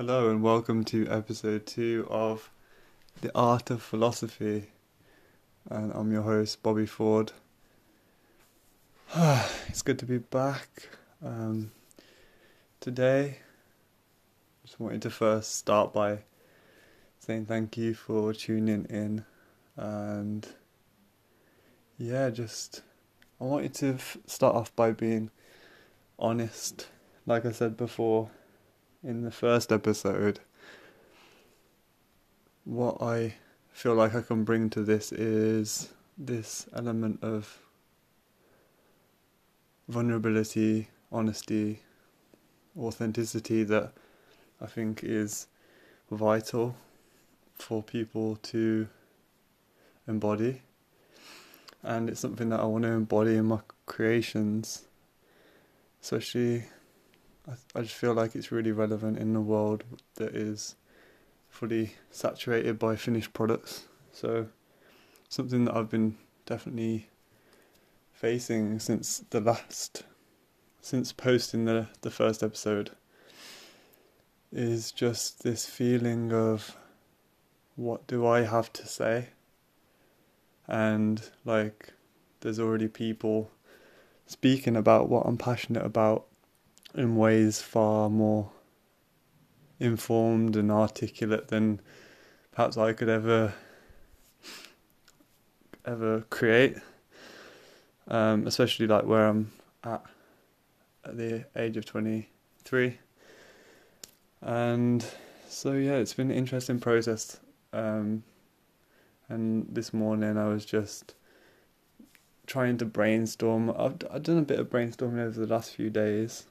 Hello and welcome to episode two of The Art of Philosophy. And I'm your host, Bobby Ford. it's good to be back. Um, today, just wanted to first start by saying thank you for tuning in. And yeah, just I wanted to f- start off by being honest. Like I said before, in the first episode, what I feel like I can bring to this is this element of vulnerability, honesty, authenticity that I think is vital for people to embody. And it's something that I want to embody in my creations, especially I, just feel like it's really relevant in a world that is fully saturated by finished products. So, something that I've been definitely facing since the last, since posting the the first episode, is just this feeling of what do I have to say? And like, there's already people speaking about what I'm passionate about in ways far more informed and articulate than perhaps I could ever ever create. Um, especially like where I'm at at the age of twenty three. And so yeah, it's been an interesting process. Um, and this morning I was just trying to brainstorm. I've I've done a bit of brainstorming over the last few days,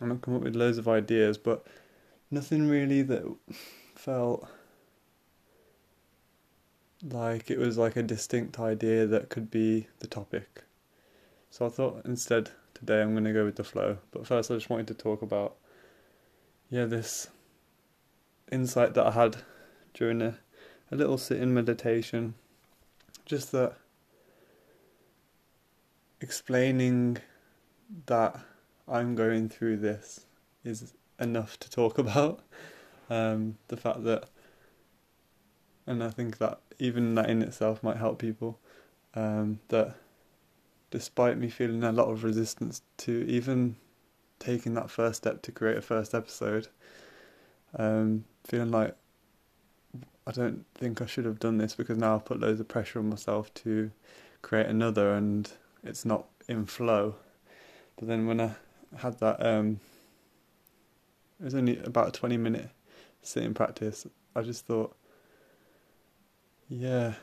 and I've come up with loads of ideas, but nothing really that felt like it was like a distinct idea that could be the topic. So I thought instead today I'm going to go with the flow. But first I just wanted to talk about yeah this insight that I had during a a little sit-in meditation just that explaining that I'm going through this is enough to talk about. Um, the fact that, and I think that even that in itself might help people. Um, that despite me feeling a lot of resistance to even taking that first step to create a first episode, um, feeling like I don't think I should have done this because now I've put loads of pressure on myself to create another and it's not in flow. But then when I had that um, it was only about a 20 minute sitting practice. I just thought, yeah,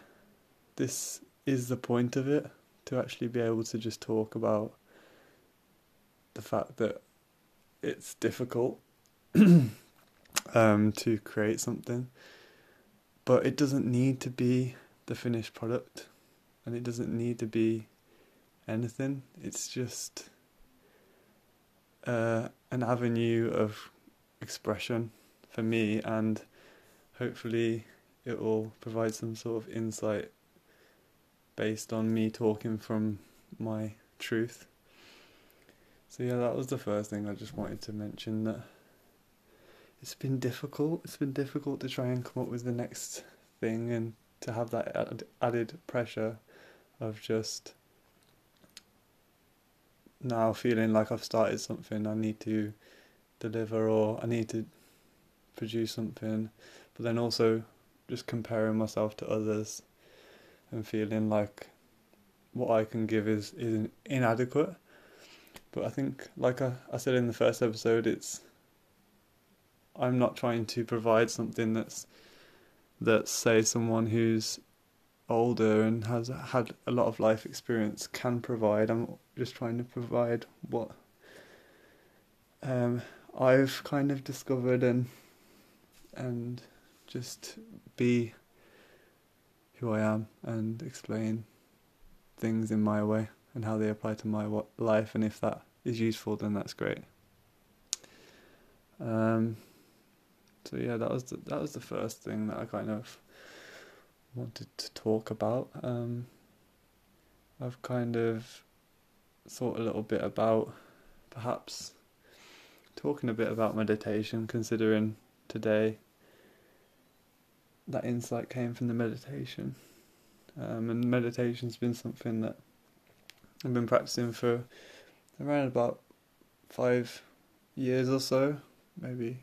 this is the point of it to actually be able to just talk about the fact that it's difficult um, to create something, but it doesn't need to be the finished product and it doesn't need to be anything. It's just uh, an avenue of expression for me, and hopefully it will provide some sort of insight based on me talking from my truth. So yeah, that was the first thing I just wanted to mention that it's been difficult. It's been difficult to try and come up with the next thing and to have that added pressure of just now feeling like I've started something I need to deliver or I need to produce something, but then also just comparing myself to others and feeling like what I can give is is inadequate. But I think, like I, I said in the first episode, it's I'm not trying to provide something that's that say someone who's older and has had a lot of life experience can provide. I'm just trying to provide what um, I've kind of discovered and and just be who I am and explain things in my way and how they apply to my life and if that is useful then that's great. Um, so yeah, that was the, that was the first thing that I kind of wanted to talk about. Um, I've kind of thought a little bit about perhaps talking a bit about meditation, considering today, that insight came from the meditation. Um, and meditation's been something that I've been practicing for around about five years or so, maybe,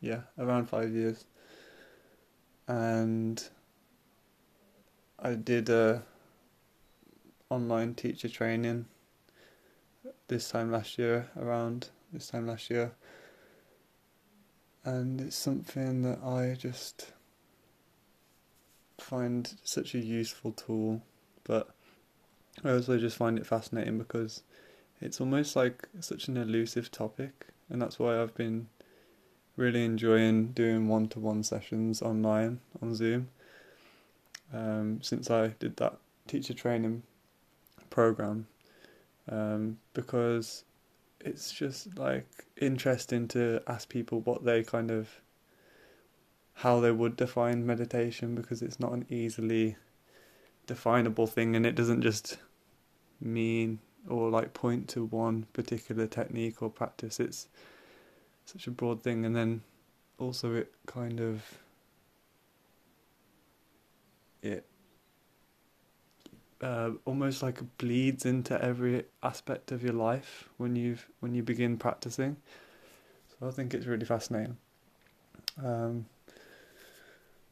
yeah, around five years. And I did a online teacher training this time last year, around this time last year, and it's something that I just find such a useful tool, but I also just find it fascinating because it's almost like such an elusive topic, and that's why I've been really enjoying doing one to one sessions online on Zoom. Um, since I did that teacher training program, um, because it's just like interesting to ask people what they kind of how they would define meditation because it's not an easily definable thing and it doesn't just mean or like point to one particular technique or practice. It's such a broad thing and then also it kind of it uh, almost like bleeds into every aspect of your life when you've when you begin practicing. So I think it's really fascinating. Um,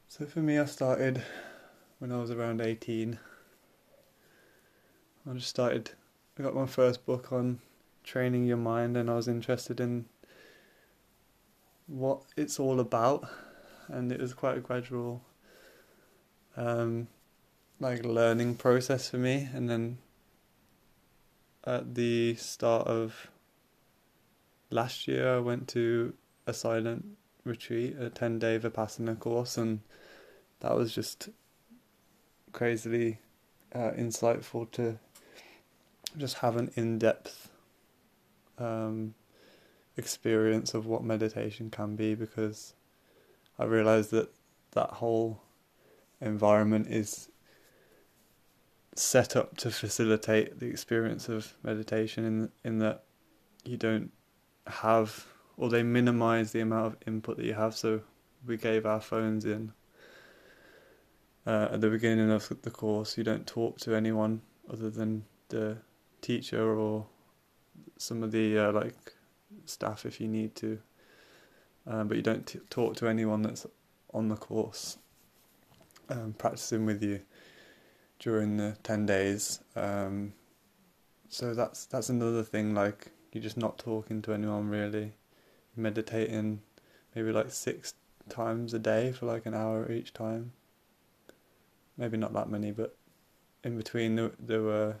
so for me, I started when I was around eighteen. I just started. I got my first book on training your mind, and I was interested in what it's all about, and it was quite a gradual. Um, like learning process for me. And then at the start of last year I went to a silent retreat, a 10 day Vipassana course. And that was just crazily uh, insightful to just have an in-depth um, experience of what meditation can be. Because I realized that that whole environment is set up to facilitate the experience of meditation in in that you don't have or they minimize the amount of input that you have. So we gave our phones in uh, at the beginning of the course. You don't talk to anyone other than the teacher or some of the uh, like staff if you need to. Um, but you don't t- talk to anyone that's on the course um, practicing with you during the 10 days. Um, so that's that's another thing like you're just not talking to anyone really meditating maybe like six times a day for like an hour each time maybe not that many but in between there, there were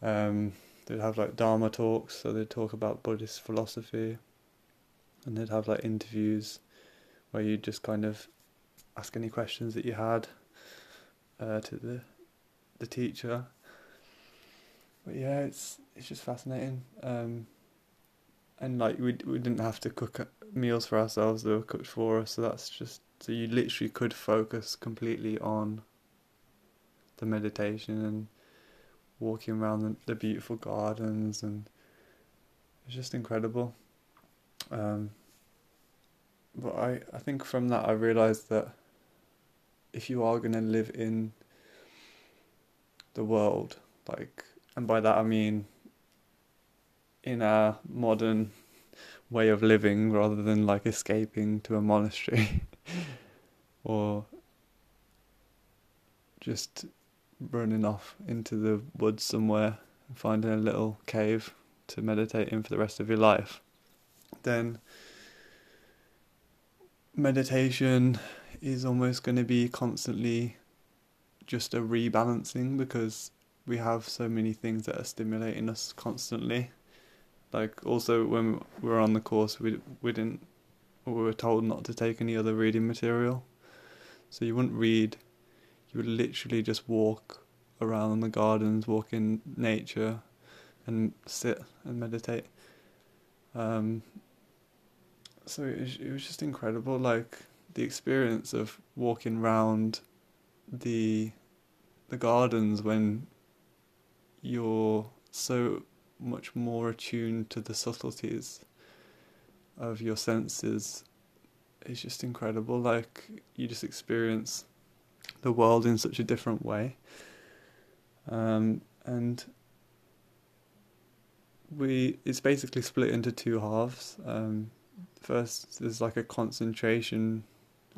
um, they'd have like dharma talks so they'd talk about buddhist philosophy and they'd have like interviews where you just kind of ask any questions that you had uh, to the the teacher. But yeah, it's it's just fascinating. Um, and like we we didn't have to cook meals for ourselves; they were cooked for us. So that's just so you literally could focus completely on the meditation and walking around the, the beautiful gardens, and it's just incredible. Um, but I I think from that I realized that if you are going to live in the world, like, and by that I mean in our modern way of living rather than like escaping to a monastery or just running off into the woods somewhere and finding a little cave to meditate in for the rest of your life, then meditation is almost going to be constantly just a rebalancing because we have so many things that are stimulating us constantly. Like also when we were on the course, we we didn't we were told not to take any other reading material, so you wouldn't read. You would literally just walk around the gardens, walk in nature, and sit and meditate. Um, so it was, it was just incredible. Like the experience of walking round the the gardens when you're so much more attuned to the subtleties of your senses is just incredible. Like you just experience the world in such a different way. Um, and we it's basically split into two halves. Um, first, there's like a concentration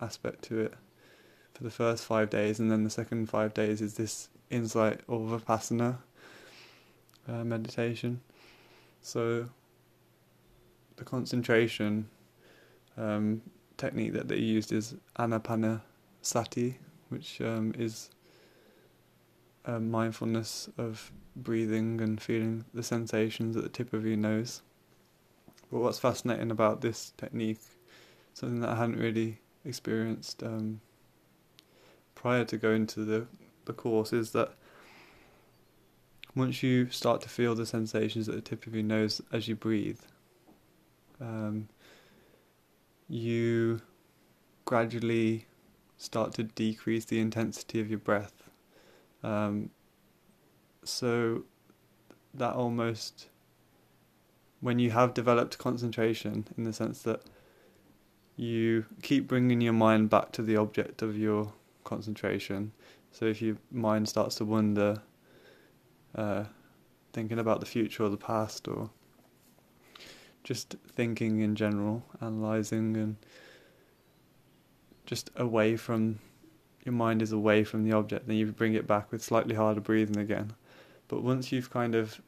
aspect to it for the first five days, and then the second five days is this insight or vipassana uh, meditation. So the concentration um, technique that they used is anapanasati, which um, is mindfulness of breathing and feeling the sensations at the tip of your nose. But what's fascinating about this technique, something that I hadn't really experienced um, prior to going to the, the course, is that once you start to feel the sensations at the tip of your nose as you breathe, um, you gradually start to decrease the intensity of your breath. Um, so that almost, when you have developed concentration, in the sense that you keep bringing your mind back to the object of your concentration. So if your mind starts to wander, uh, thinking about the future or the past, or just thinking in general, analyzing and just away from your mind is away from the object, then you bring it back with slightly harder breathing again. But once you've kind of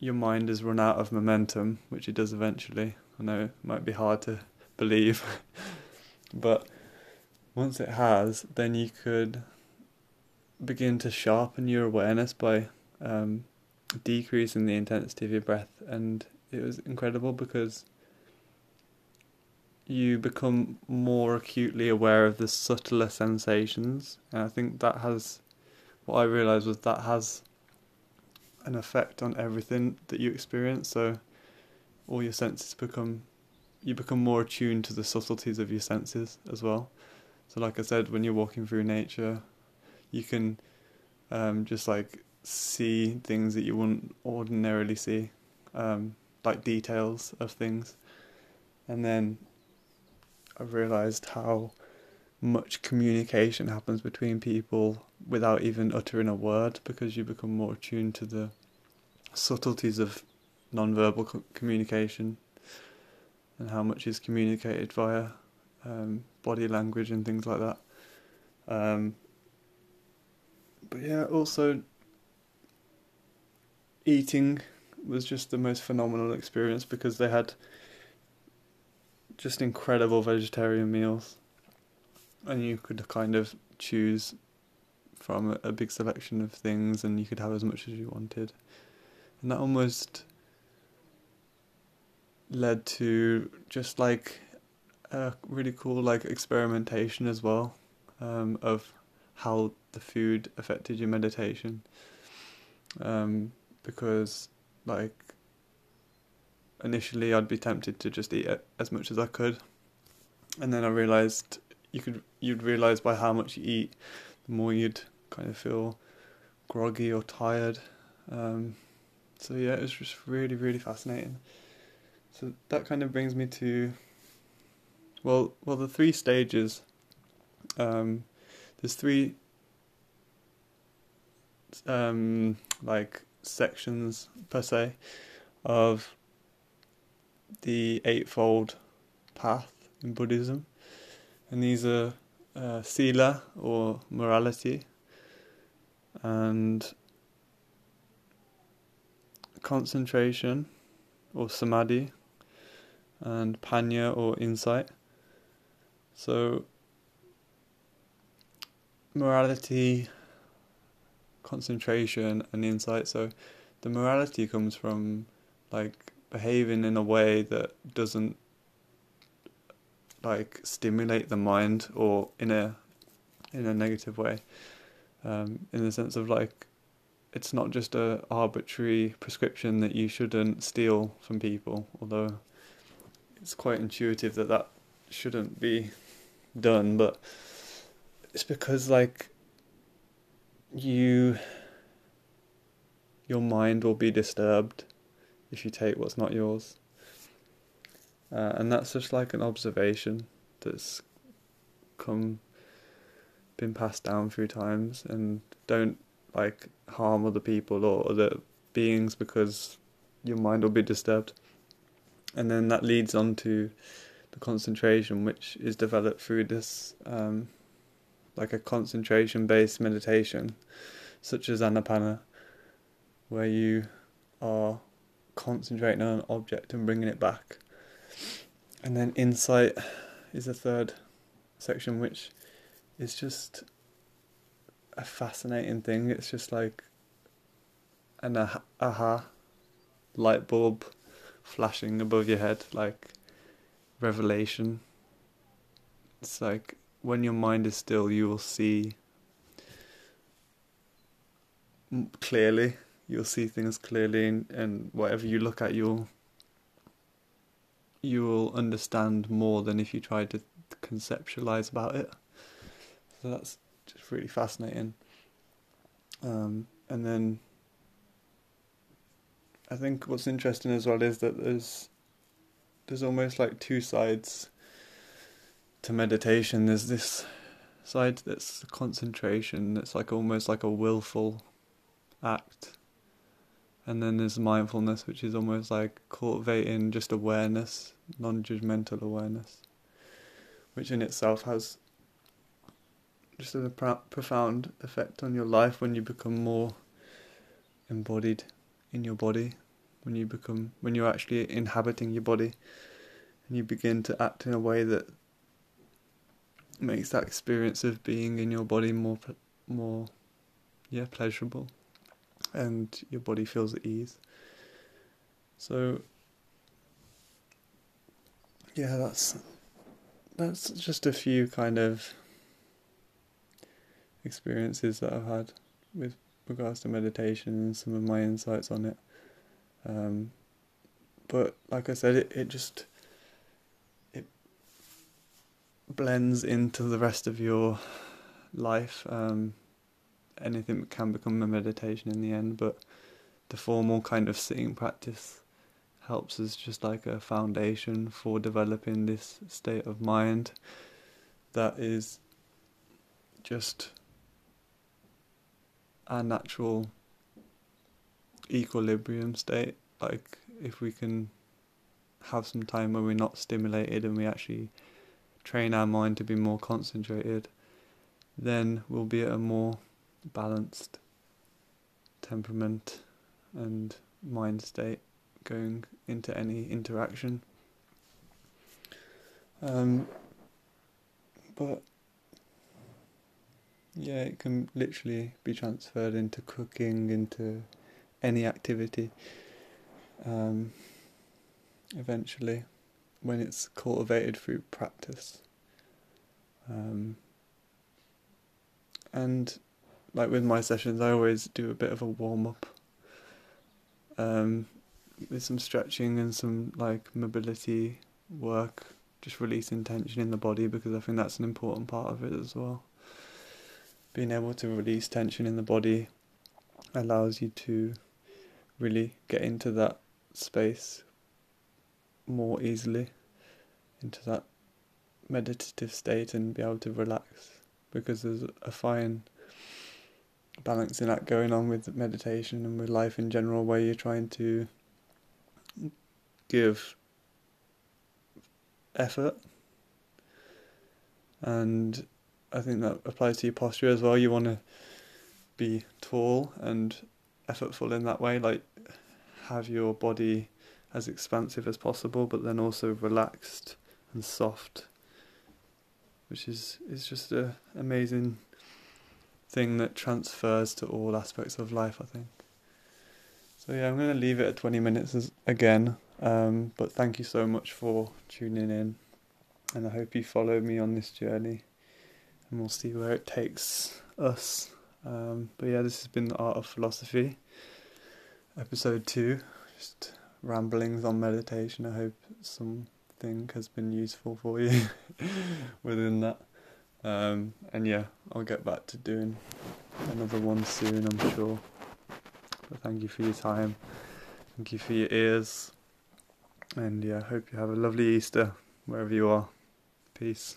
your mind has run out of momentum, which it does eventually. I know it might be hard to believe, but once it has, then you could begin to sharpen your awareness by um, decreasing the intensity of your breath, and it was incredible because you become more acutely aware of the subtler sensations. And I think that has, what I realised was that has an effect on everything that you experience. So all your senses become, you become more attuned to the subtleties of your senses as well. So, like I said, when you're walking through nature, you can um, just like see things that you wouldn't ordinarily see, um, like details of things. And then I've realised how much communication happens between people without even uttering a word because you become more attuned to the subtleties of non-verbal co- communication and how much is communicated via um, body language and things like that. Um, but yeah, also eating was just the most phenomenal experience because they had just incredible vegetarian meals, and you could kind of choose from a, a big selection of things, and you could have as much as you wanted, and that almost led to just like a really cool like experimentation as well um, of how the food affected your meditation um, because like initially I'd be tempted to just eat as much as I could, and then I realized you could you'd realize by how much you eat, the more you'd kind of feel groggy or tired. Um, so yeah, it was just really really fascinating. So that kind of brings me to well well the three stages. Um, there's three um, like sections per se of the Eightfold Path in Buddhism, and these are uh, sila or morality, and concentration or samadhi, and panya or insight. So, morality, concentration, and insight. So, the morality comes from like behaving in a way that doesn't like stimulate the mind or in a in a negative way um, in the sense of like it's not just a arbitrary prescription that you shouldn't steal from people although it's quite intuitive that that shouldn't be done but it's because like you your mind will be disturbed if you take what's not yours. Uh, and that's just like an observation. that's come been passed down through times and don't like harm other people or other beings because your mind will be disturbed and then that leads on to the concentration which is developed through this um, like a concentration based meditation such as anapana where you are concentrating on an object and bringing it back. And then insight is a third section which is just a fascinating thing. It's just like an aha light bulb flashing above your head like revelation. It's like when your mind is still, you will see clearly. You'll see things clearly, and, and whatever you look at, you'll you will understand more than if you try to conceptualize about it. So that's just really fascinating. Um, and then I think what's interesting as well is that there's there's almost like two sides to meditation. There's this side that's concentration, that's like almost like a willful act. And then there's mindfulness, which is almost like cultivating just awareness, non judgmental awareness, which in itself has just a profound effect on your life when you become more embodied in your body when you become when you're actually inhabiting your body and you begin to act in a way that makes that experience of being in your body more more yeah pleasurable and your body feels at ease. So yeah that's that's just a few kind of experiences that I've had with regards to meditation and some of my insights on it. Um, but like I said, it, it just it blends into the rest of your life. Um, anything can become a meditation in the end, but the formal kind of sitting practice helps as just like a foundation for developing this state of mind that is just our natural equilibrium state. Like if we can have some time where we're not stimulated and we actually train our mind to be more concentrated, then we'll be at a more balanced temperament and mind state going into any interaction. Um, but yeah, it can literally be transferred into cooking, into any activity. Um, eventually, when it's cultivated through practice. Um, and like with my sessions, I always do a bit of a warm up um, with some stretching and some like mobility work, just releasing tension in the body because I think that's an important part of it as well being able to release tension in the body allows you to really get into that space more easily, into that meditative state and be able to relax because there's a fine balancing act going on with meditation and with life in general where you're trying to give effort and I think that applies to your posture as well. You want to be tall and effortful in that way, like have your body as expansive as possible, but then also relaxed and soft, which is is just a amazing thing that transfers to all aspects of life. I think. So yeah, I'm going to leave it at 20 minutes as, again. Um, but thank you so much for tuning in, and I hope you follow me on this journey and we'll see where it takes us. Um, but yeah, this has been the art of philosophy, episode two. Just ramblings on meditation. I hope something has been useful for you within that. Um, and yeah, I'll get back to doing another one soon, I'm sure. But thank you for your time. Thank you for your ears. And yeah, I hope you have a lovely Easter wherever you are. Peace.